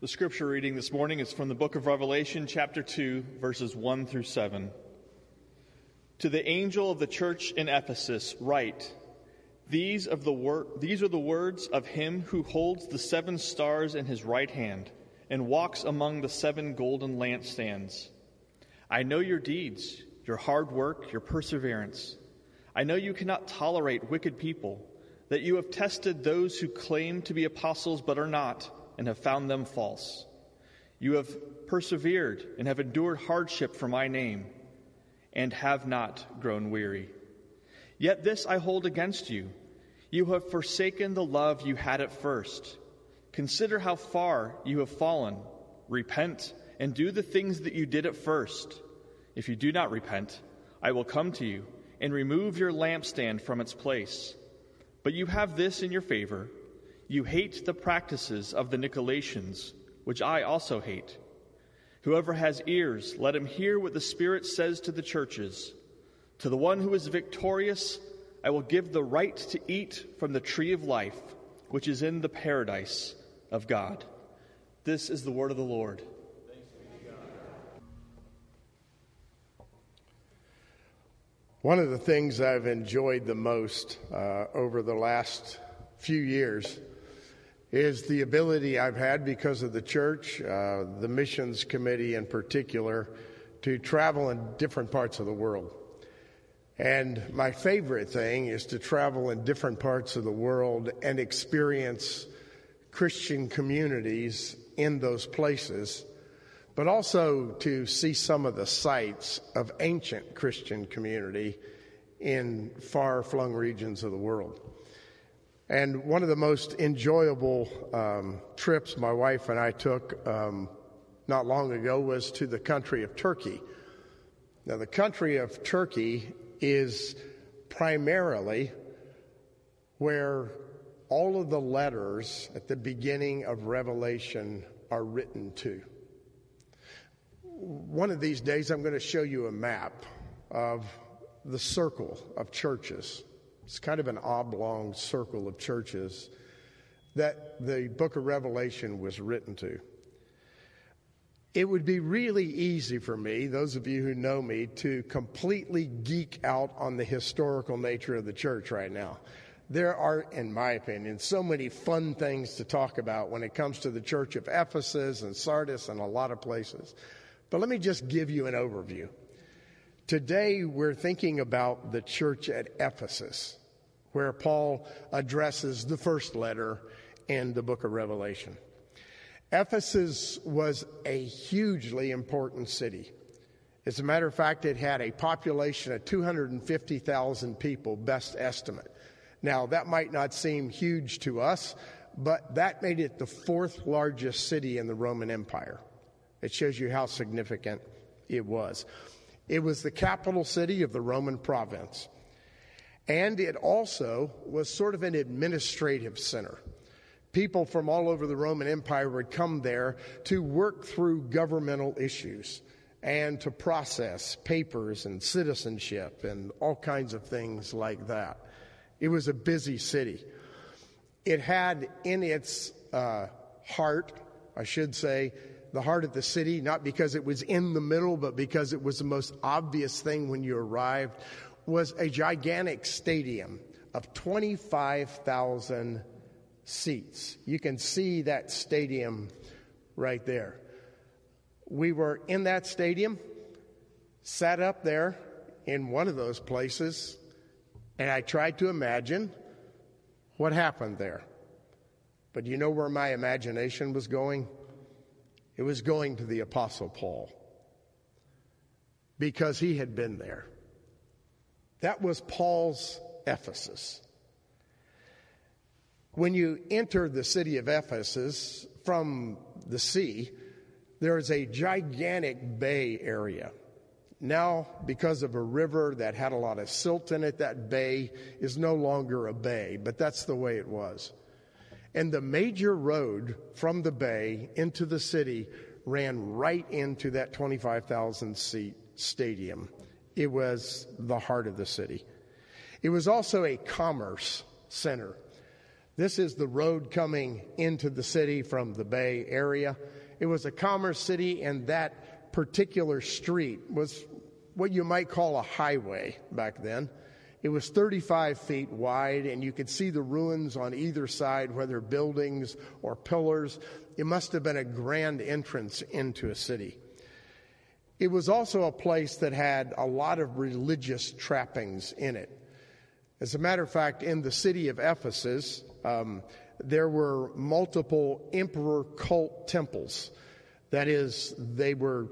The scripture reading this morning is from the book of Revelation, chapter 2, verses 1 through 7. To the angel of the church in Ephesus, write these, of the wor- these are the words of him who holds the seven stars in his right hand and walks among the seven golden lampstands. I know your deeds, your hard work, your perseverance. I know you cannot tolerate wicked people, that you have tested those who claim to be apostles but are not, and have found them false. You have persevered and have endured hardship for my name, and have not grown weary. Yet this I hold against you. You have forsaken the love you had at first. Consider how far you have fallen. Repent and do the things that you did at first. If you do not repent, I will come to you and remove your lampstand from its place. But you have this in your favor you hate the practices of the Nicolaitans, which I also hate. Whoever has ears, let him hear what the Spirit says to the churches. To the one who is victorious, I will give the right to eat from the tree of life, which is in the paradise of God. This is the word of the Lord. One of the things I've enjoyed the most uh, over the last few years is the ability I've had because of the church, uh, the missions committee in particular, to travel in different parts of the world. And my favorite thing is to travel in different parts of the world and experience Christian communities in those places, but also to see some of the sites of ancient Christian community in far flung regions of the world. And one of the most enjoyable um, trips my wife and I took um, not long ago was to the country of Turkey. Now, the country of Turkey is primarily where all of the letters at the beginning of Revelation are written to. One of these days, I'm going to show you a map of the circle of churches. It's kind of an oblong circle of churches that the book of Revelation was written to. It would be really easy for me, those of you who know me, to completely geek out on the historical nature of the church right now. There are, in my opinion, so many fun things to talk about when it comes to the church of Ephesus and Sardis and a lot of places. But let me just give you an overview. Today, we're thinking about the church at Ephesus, where Paul addresses the first letter in the book of Revelation. Ephesus was a hugely important city. As a matter of fact, it had a population of 250,000 people, best estimate. Now, that might not seem huge to us, but that made it the fourth largest city in the Roman Empire. It shows you how significant it was. It was the capital city of the Roman province. And it also was sort of an administrative center. People from all over the Roman Empire would come there to work through governmental issues and to process papers and citizenship and all kinds of things like that. It was a busy city. It had in its uh, heart, I should say, the heart of the city, not because it was in the middle, but because it was the most obvious thing when you arrived, was a gigantic stadium of 25,000 seats. You can see that stadium right there. We were in that stadium, sat up there in one of those places, and I tried to imagine what happened there. But you know where my imagination was going? It was going to the Apostle Paul because he had been there. That was Paul's Ephesus. When you enter the city of Ephesus from the sea, there is a gigantic bay area. Now, because of a river that had a lot of silt in it, that bay is no longer a bay, but that's the way it was. And the major road from the bay into the city ran right into that 25,000 seat stadium. It was the heart of the city. It was also a commerce center. This is the road coming into the city from the Bay Area. It was a commerce city, and that particular street was what you might call a highway back then. It was 35 feet wide, and you could see the ruins on either side, whether buildings or pillars. It must have been a grand entrance into a city. It was also a place that had a lot of religious trappings in it. As a matter of fact, in the city of Ephesus, um, there were multiple emperor cult temples. That is, they were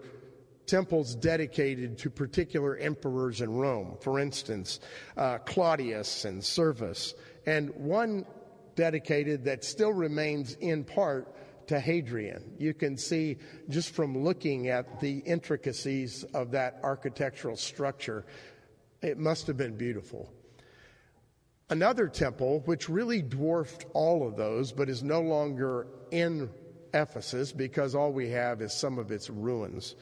temples dedicated to particular emperors in Rome. For instance, uh, Claudius and Servus, and one dedicated that still remains in part to Hadrian. You can see just from looking at the intricacies of that architectural structure, it must have been beautiful. Another temple, which really dwarfed all of those, but is no longer in Ephesus because all we have is some of its ruins,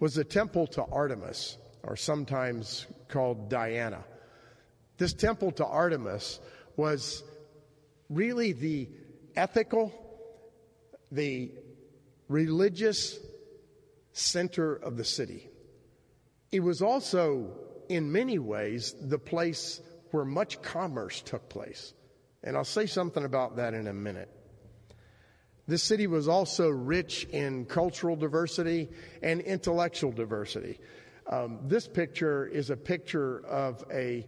was a temple to Artemis, or sometimes called Diana. This temple to Artemis was really the ethical, the religious center of the city. It was also, in many ways, the place where much commerce took place. And I'll say something about that in a minute. This city was also rich in cultural diversity and intellectual diversity. Um, this picture is a picture of a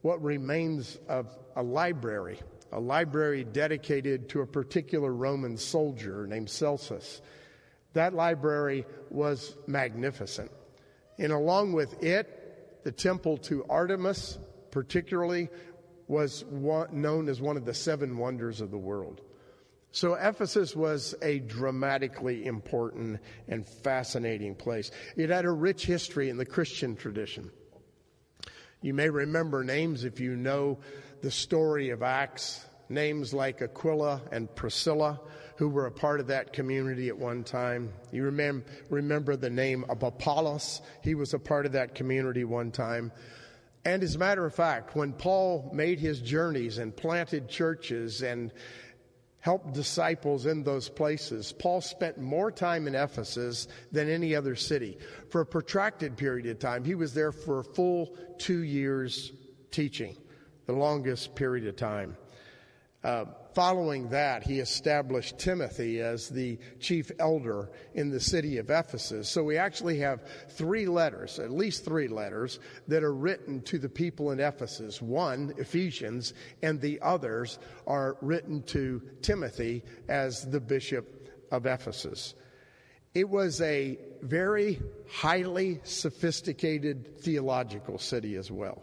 what remains of a library, a library dedicated to a particular Roman soldier named Celsus. That library was magnificent. And along with it, the temple to Artemis particularly, was one, known as one of the seven wonders of the world. So Ephesus was a dramatically important and fascinating place. It had a rich history in the Christian tradition. You may remember names if you know the story of Acts, names like Aquila and Priscilla, who were a part of that community at one time. You remember, remember the name of Apollos, he was a part of that community one time. And as a matter of fact, when Paul made his journeys and planted churches and helped disciples in those places, Paul spent more time in Ephesus than any other city. For a protracted period of time, he was there for a full two years teaching, the longest period of time. Uh, following that, he established Timothy as the chief elder in the city of Ephesus. So we actually have three letters, at least three letters, that are written to the people in Ephesus. One, Ephesians, and the others are written to Timothy as the bishop of Ephesus. It was a very highly sophisticated theological city as well.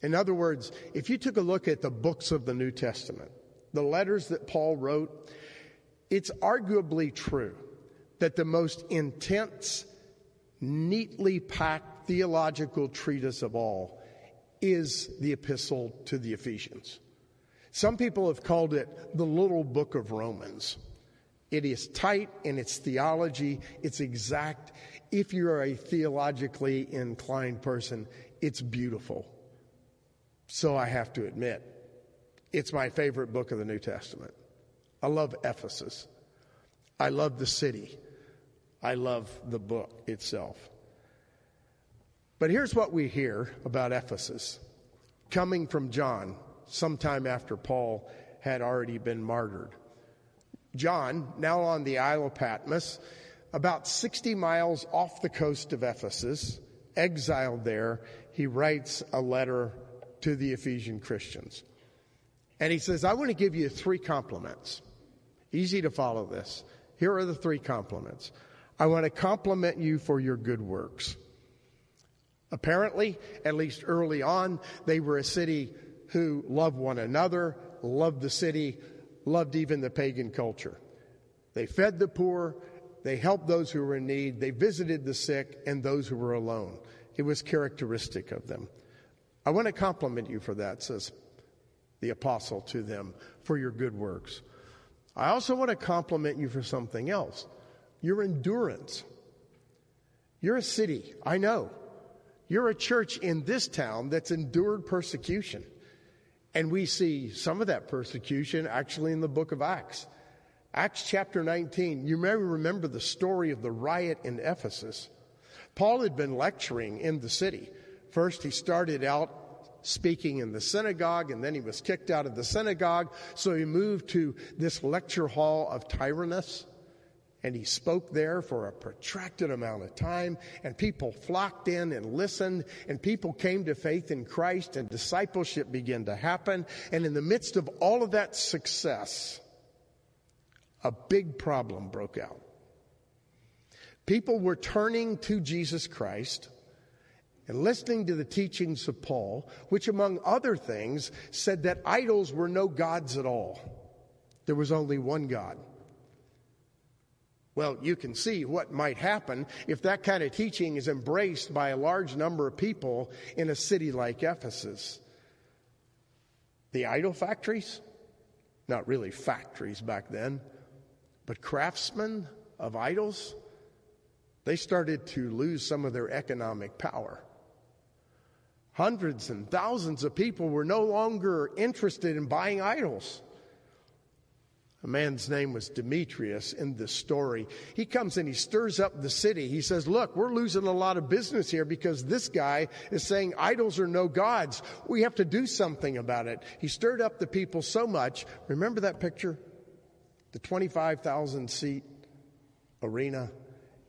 In other words, if you took a look at the books of the New Testament, the letters that Paul wrote, it's arguably true that the most intense, neatly packed theological treatise of all is the epistle to the Ephesians. Some people have called it the little book of Romans. It is tight in its theology, it's exact. If you're a theologically inclined person, it's beautiful. So I have to admit, it's my favorite book of the New Testament. I love Ephesus. I love the city. I love the book itself. But here's what we hear about Ephesus coming from John sometime after Paul had already been martyred. John, now on the Isle of Patmos, about 60 miles off the coast of Ephesus, exiled there, he writes a letter to the Ephesian Christians. And he says, I want to give you three compliments. Easy to follow this. Here are the three compliments. I want to compliment you for your good works. Apparently, at least early on, they were a city who loved one another, loved the city, loved even the pagan culture. They fed the poor, they helped those who were in need, they visited the sick and those who were alone. It was characteristic of them. I want to compliment you for that, says the apostle to them for your good works. I also want to compliment you for something else your endurance. You're a city, I know. You're a church in this town that's endured persecution. And we see some of that persecution actually in the book of Acts. Acts chapter 19, you may remember the story of the riot in Ephesus. Paul had been lecturing in the city. First, he started out speaking in the synagogue, and then he was kicked out of the synagogue. So he moved to this lecture hall of Tyrannus, and he spoke there for a protracted amount of time, and people flocked in and listened, and people came to faith in Christ, and discipleship began to happen. And in the midst of all of that success, a big problem broke out. People were turning to Jesus Christ and listening to the teachings of Paul, which, among other things, said that idols were no gods at all. There was only one God. Well, you can see what might happen if that kind of teaching is embraced by a large number of people in a city like Ephesus. The idol factories, not really factories back then, but craftsmen of idols, they started to lose some of their economic power. Hundreds and thousands of people were no longer interested in buying idols. A man's name was Demetrius in this story. He comes and he stirs up the city. He says, Look, we're losing a lot of business here because this guy is saying idols are no gods. We have to do something about it. He stirred up the people so much. Remember that picture? The 25,000 seat arena.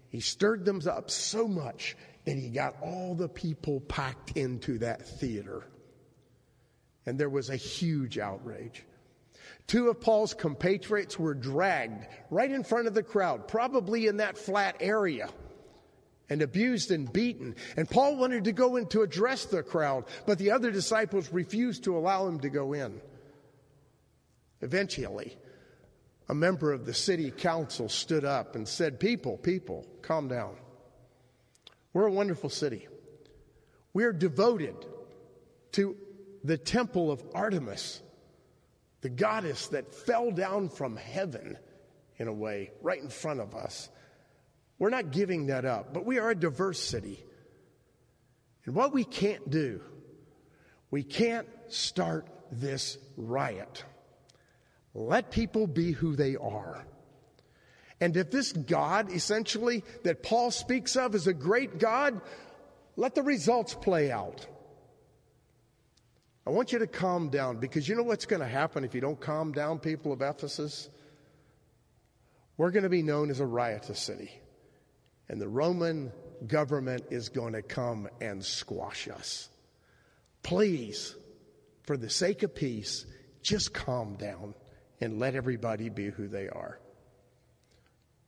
He stirred them up so much that he got all the people packed into that theater. And there was a huge outrage. Two of Paul's compatriots were dragged right in front of the crowd, probably in that flat area, and abused and beaten. And Paul wanted to go in to address the crowd, but the other disciples refused to allow him to go in. Eventually, a member of the city council stood up and said, People, people, calm down. We're a wonderful city. We're devoted to the temple of Artemis, the goddess that fell down from heaven in a way, right in front of us. We're not giving that up, but we are a diverse city. And what we can't do, we can't start this riot. Let people be who they are. And if this God, essentially, that Paul speaks of is a great God, let the results play out. I want you to calm down because you know what's going to happen if you don't calm down, people of Ephesus? We're going to be known as a riotous city. And the Roman government is going to come and squash us. Please, for the sake of peace, just calm down and let everybody be who they are.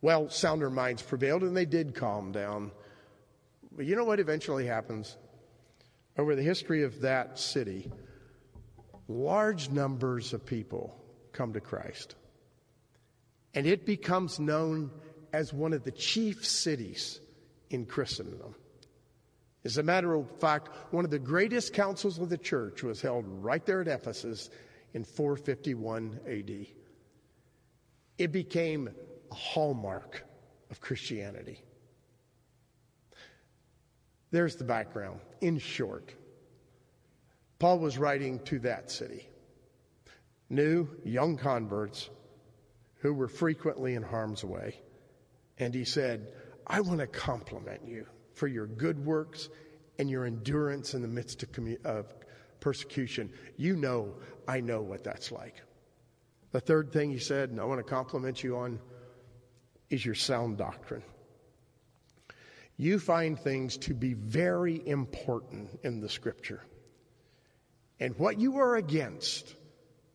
Well, sounder minds prevailed and they did calm down. But you know what eventually happens? Over the history of that city, large numbers of people come to Christ. And it becomes known as one of the chief cities in Christendom. As a matter of fact, one of the greatest councils of the church was held right there at Ephesus in 451 AD. It became a hallmark of Christianity. There's the background, in short. Paul was writing to that city. New, young converts who were frequently in harm's way. And he said, I want to compliment you for your good works and your endurance in the midst of, commu- of persecution. You know, I know what that's like. The third thing he said, and I want to compliment you on, is your sound doctrine. You find things to be very important in the scripture. And what you are against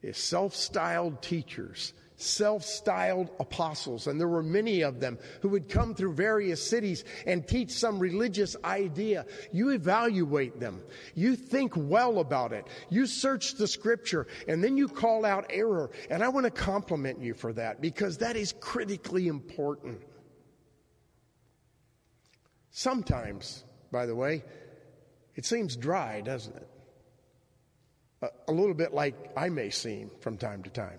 is self styled teachers, self styled apostles. And there were many of them who would come through various cities and teach some religious idea. You evaluate them. You think well about it. You search the scripture and then you call out error. And I want to compliment you for that because that is critically important. Sometimes, by the way, it seems dry, doesn't it? a little bit like I may seem from time to time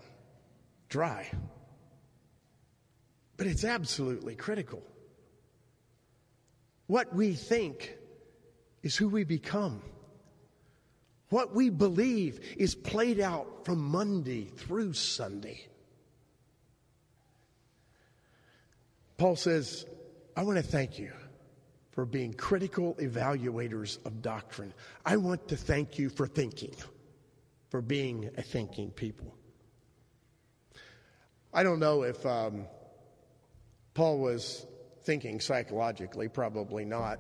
dry. But it's absolutely critical. What we think is who we become. What we believe is played out from Monday through Sunday. Paul says, I want to thank you for being critical evaluators of doctrine. I want to thank you for thinking, for being a thinking people. I don't know if um, Paul was thinking psychologically, probably not.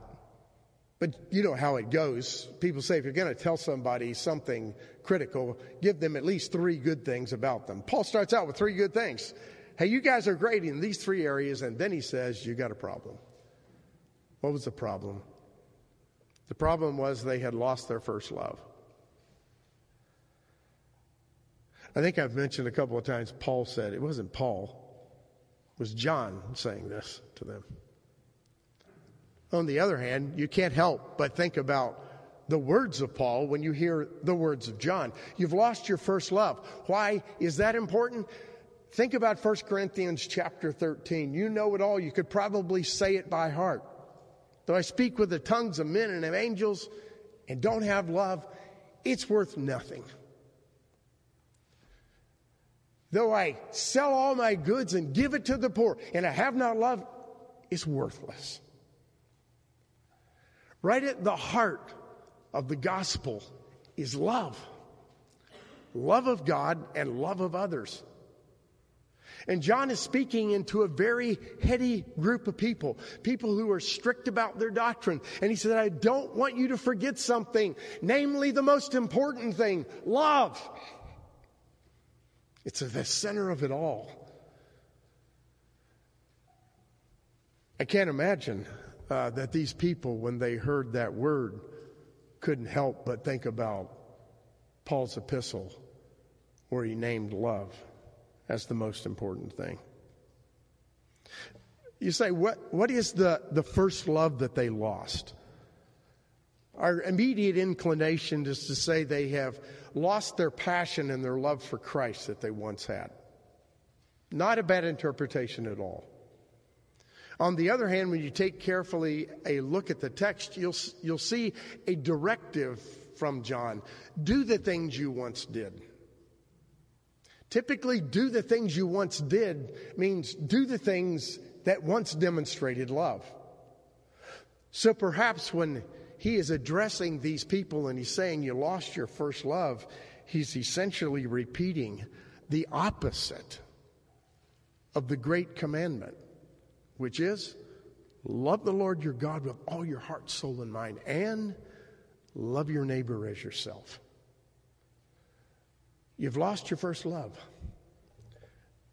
But you know how it goes. People say if you're going to tell somebody something critical, give them at least three good things about them. Paul starts out with three good things. Hey, you guys are great in these three areas, and then he says, You got a problem. What was the problem? The problem was they had lost their first love. I think I've mentioned a couple of times Paul said, it wasn't Paul, it was John saying this to them. On the other hand, you can't help but think about the words of Paul when you hear the words of John. You've lost your first love. Why is that important? Think about 1 Corinthians chapter 13. You know it all. You could probably say it by heart. Though I speak with the tongues of men and of angels and don't have love, it's worth nothing. Though I sell all my goods and give it to the poor and I have not love, it's worthless. Right at the heart of the gospel is love love of God and love of others. And John is speaking into a very heady group of people, people who are strict about their doctrine. And he said, I don't want you to forget something, namely the most important thing, love. It's at the center of it all. I can't imagine uh, that these people, when they heard that word, couldn't help but think about Paul's epistle where he named love as the most important thing. You say, what, what is the, the first love that they lost? Our immediate inclination is to say they have lost their passion and their love for Christ that they once had. Not a bad interpretation at all. On the other hand, when you take carefully a look at the text, you'll, you'll see a directive from John. Do the things you once did. Typically, do the things you once did means do the things that once demonstrated love. So perhaps when he is addressing these people and he's saying you lost your first love, he's essentially repeating the opposite of the great commandment which is love the Lord your God with all your heart, soul, and mind, and love your neighbor as yourself. You've lost your first love.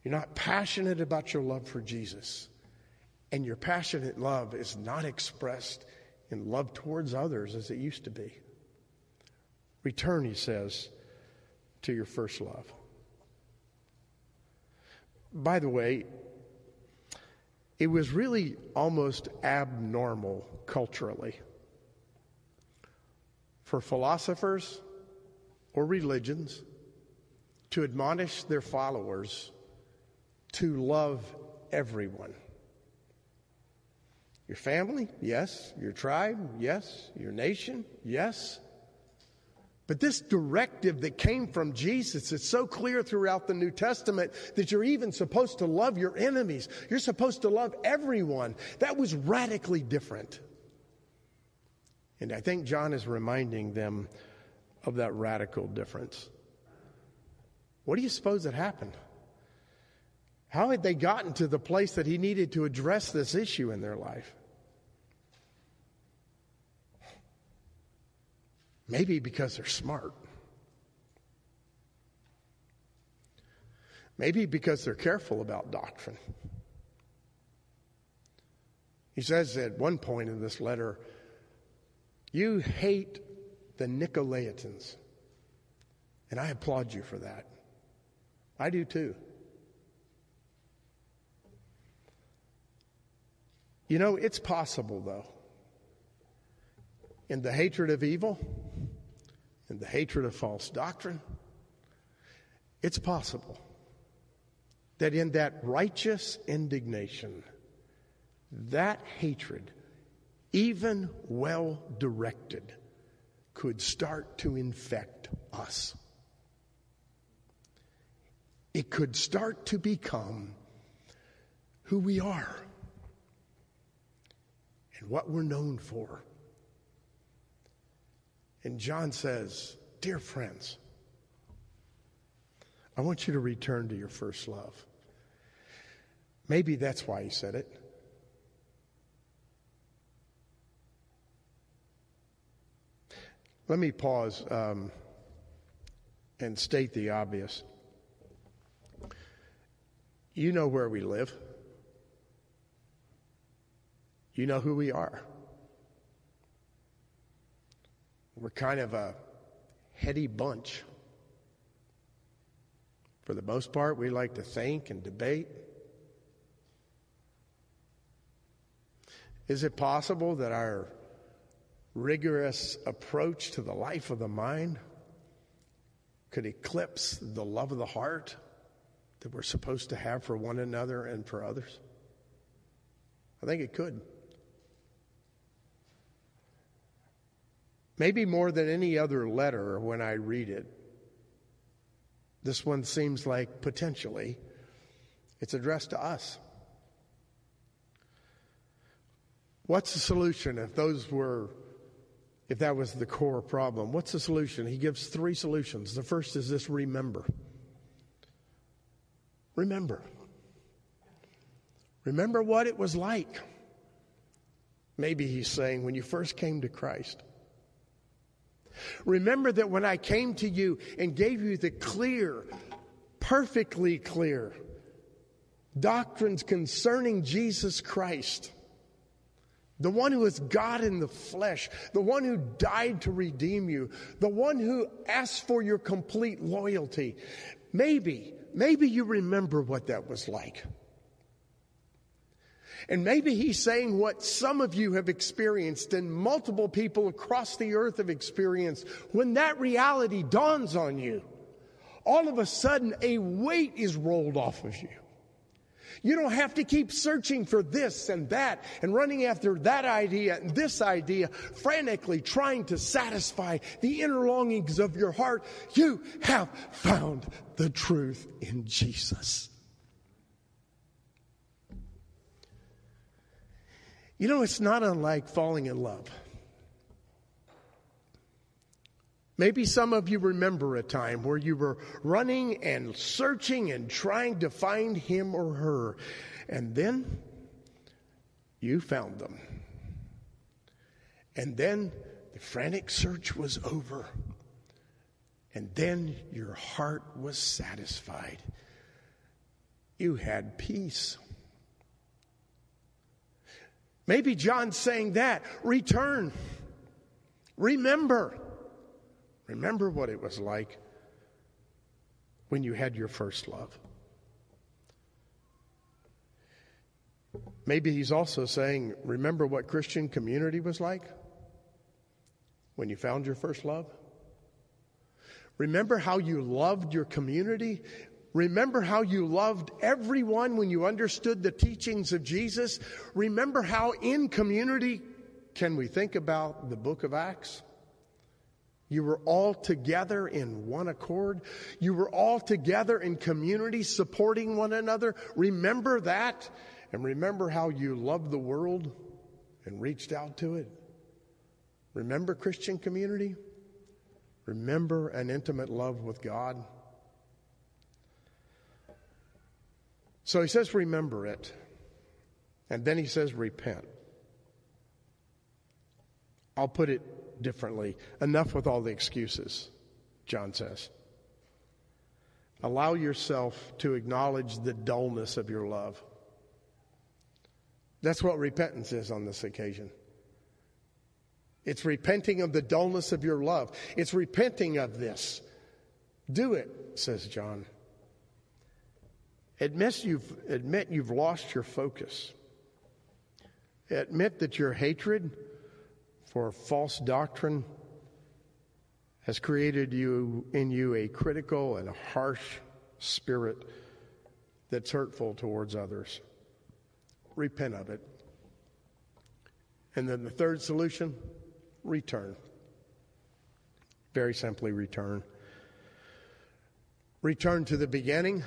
You're not passionate about your love for Jesus. And your passionate love is not expressed in love towards others as it used to be. Return, he says, to your first love. By the way, it was really almost abnormal culturally for philosophers or religions to admonish their followers to love everyone. Your family, yes. Your tribe, yes. Your nation, yes. But this directive that came from Jesus is so clear throughout the New Testament that you're even supposed to love your enemies. You're supposed to love everyone. That was radically different. And I think John is reminding them of that radical difference. What do you suppose had happened? How had they gotten to the place that he needed to address this issue in their life? Maybe because they're smart. Maybe because they're careful about doctrine. He says at one point in this letter, You hate the Nicolaitans. And I applaud you for that. I do too. You know, it's possible, though, in the hatred of evil, in the hatred of false doctrine, it's possible that in that righteous indignation, that hatred, even well directed, could start to infect us. It could start to become who we are and what we're known for. And John says, Dear friends, I want you to return to your first love. Maybe that's why he said it. Let me pause um, and state the obvious. You know where we live. You know who we are. We're kind of a heady bunch. For the most part, we like to think and debate. Is it possible that our rigorous approach to the life of the mind could eclipse the love of the heart that we're supposed to have for one another and for others? I think it could. Maybe more than any other letter when I read it, this one seems like potentially it's addressed to us. What's the solution if those were, if that was the core problem? What's the solution? He gives three solutions. The first is this remember. Remember. Remember what it was like. Maybe he's saying when you first came to Christ. Remember that when I came to you and gave you the clear, perfectly clear doctrines concerning Jesus Christ, the one who is God in the flesh, the one who died to redeem you, the one who asked for your complete loyalty. Maybe, maybe you remember what that was like. And maybe he's saying what some of you have experienced and multiple people across the earth have experienced. When that reality dawns on you, all of a sudden a weight is rolled off of you. You don't have to keep searching for this and that and running after that idea and this idea, frantically trying to satisfy the inner longings of your heart. You have found the truth in Jesus. You know, it's not unlike falling in love. Maybe some of you remember a time where you were running and searching and trying to find him or her, and then you found them. And then the frantic search was over, and then your heart was satisfied. You had peace. Maybe John's saying that. Return. Remember. Remember what it was like when you had your first love. Maybe he's also saying, remember what Christian community was like when you found your first love? Remember how you loved your community Remember how you loved everyone when you understood the teachings of Jesus. Remember how in community, can we think about the book of Acts? You were all together in one accord. You were all together in community supporting one another. Remember that and remember how you loved the world and reached out to it. Remember Christian community. Remember an intimate love with God. So he says, remember it. And then he says, repent. I'll put it differently. Enough with all the excuses, John says. Allow yourself to acknowledge the dullness of your love. That's what repentance is on this occasion. It's repenting of the dullness of your love. It's repenting of this. Do it, says John. Admit you've, admit you've lost your focus. Admit that your hatred for false doctrine has created you in you a critical and a harsh spirit that's hurtful towards others. Repent of it. And then the third solution, return. Very simply, return. Return to the beginning.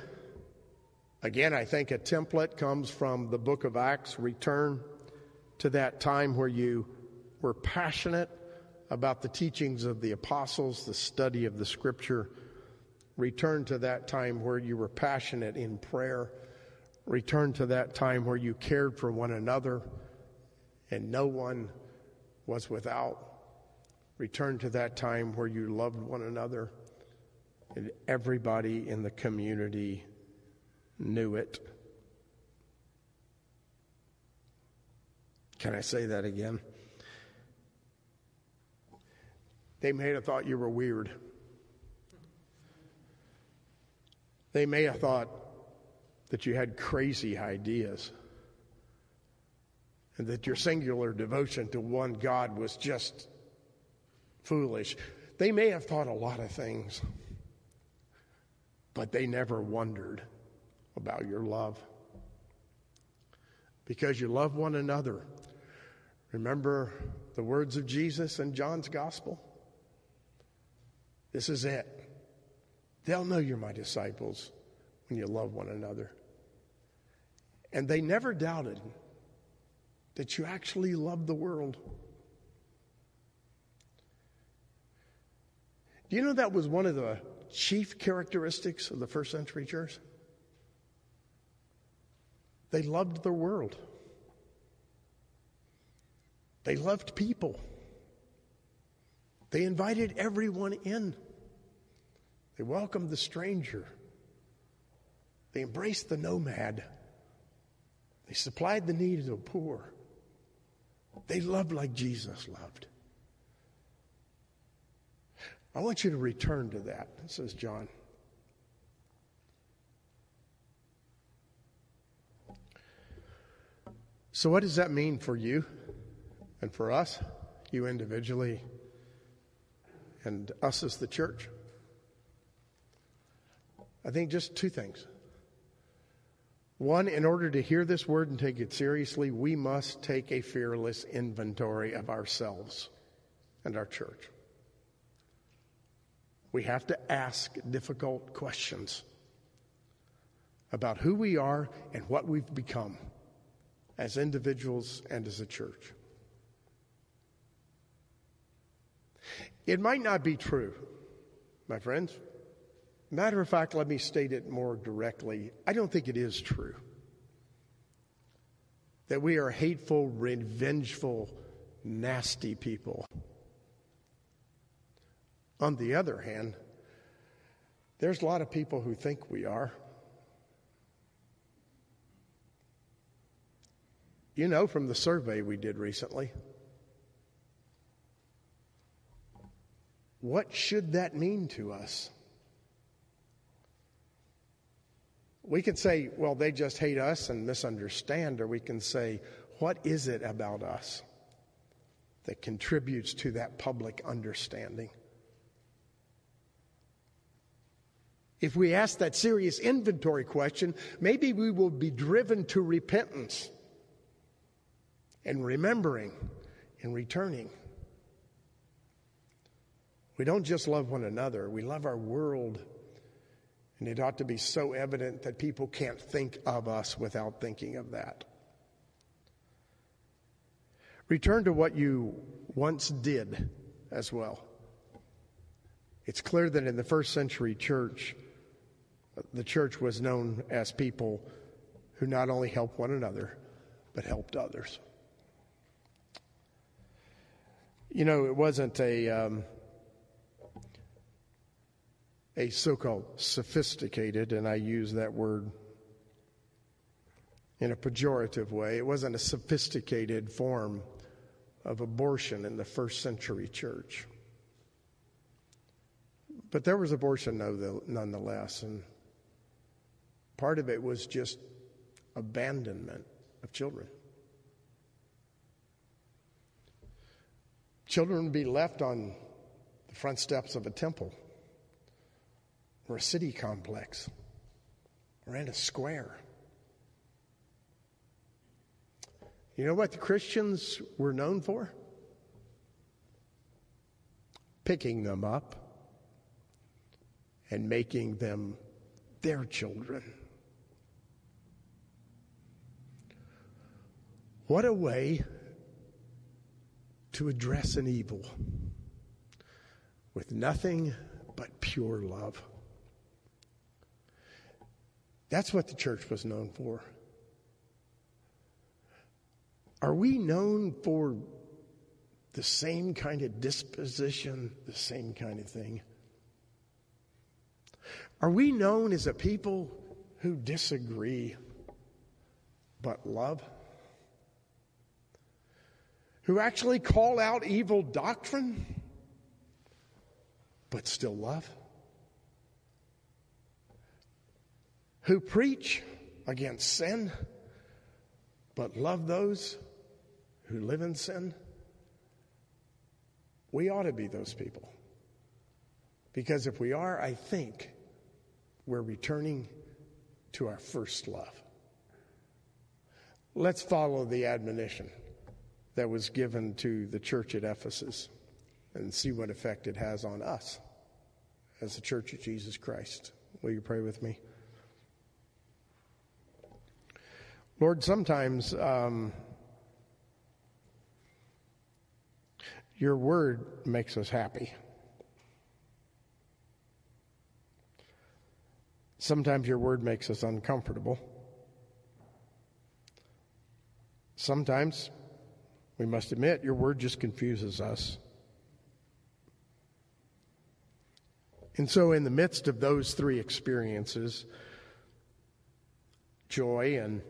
Again, I think a template comes from the book of Acts. Return to that time where you were passionate about the teachings of the apostles, the study of the scripture. Return to that time where you were passionate in prayer. Return to that time where you cared for one another and no one was without. Return to that time where you loved one another and everybody in the community knew it. Can I say that again? They may have thought you were weird. They may have thought that you had crazy ideas and that your singular devotion to one God was just foolish. They may have thought a lot of things, but they never wondered about your love. Because you love one another. Remember the words of Jesus in John's gospel? This is it. They'll know you're my disciples when you love one another. And they never doubted that you actually love the world. Do you know that was one of the chief characteristics of the first century church? They loved the world. They loved people. They invited everyone in. They welcomed the stranger. They embraced the nomad. They supplied the needs of the poor. They loved like Jesus loved. I want you to return to that, says John. So, what does that mean for you and for us, you individually, and us as the church? I think just two things. One, in order to hear this word and take it seriously, we must take a fearless inventory of ourselves and our church. We have to ask difficult questions about who we are and what we've become as individuals and as a church. It might not be true, my friends. Matter of fact, let me state it more directly. I don't think it is true that we are hateful, revengeful, nasty people. On the other hand, there's a lot of people who think we are. You know from the survey we did recently. What should that mean to us? We can say, well, they just hate us and misunderstand, or we can say, what is it about us that contributes to that public understanding? If we ask that serious inventory question, maybe we will be driven to repentance and remembering and returning. We don't just love one another, we love our world and it ought to be so evident that people can't think of us without thinking of that. Return to what you once did as well. It's clear that in the first century church, the church was known as people who not only helped one another, but helped others. You know, it wasn't a. Um, a so called sophisticated, and I use that word in a pejorative way, it wasn't a sophisticated form of abortion in the first century church. But there was abortion nonetheless, and part of it was just abandonment of children. Children would be left on the front steps of a temple or a city complex or in a square. You know what the Christians were known for? Picking them up and making them their children. What a way to address an evil with nothing but pure love. That's what the church was known for. Are we known for the same kind of disposition, the same kind of thing? Are we known as a people who disagree but love? Who actually call out evil doctrine but still love? Who preach against sin but love those who live in sin? We ought to be those people. Because if we are, I think we're returning to our first love. Let's follow the admonition that was given to the church at Ephesus and see what effect it has on us as the church of Jesus Christ. Will you pray with me? Lord, sometimes um, your word makes us happy. Sometimes your word makes us uncomfortable. Sometimes, we must admit, your word just confuses us. And so, in the midst of those three experiences joy and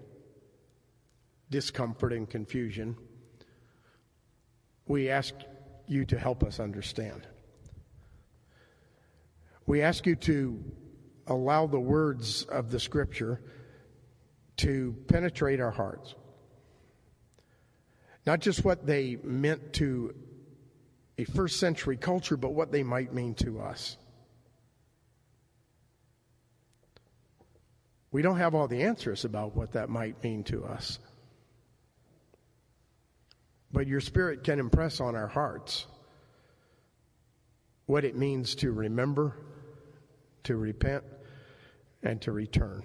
discomfort and confusion, we ask you to help us understand. We ask you to allow the words of the scripture to penetrate our hearts. Not just what they meant to a first century culture, but what they might mean to us. We don't have all the answers about what that might mean to us. But your Spirit can impress on our hearts what it means to remember, to repent, and to return.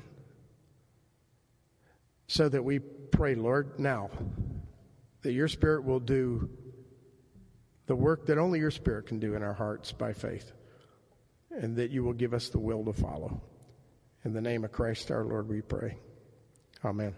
So that we pray, Lord, now that your Spirit will do the work that only your Spirit can do in our hearts by faith, and that you will give us the will to follow. In the name of Christ our Lord, we pray. Amen.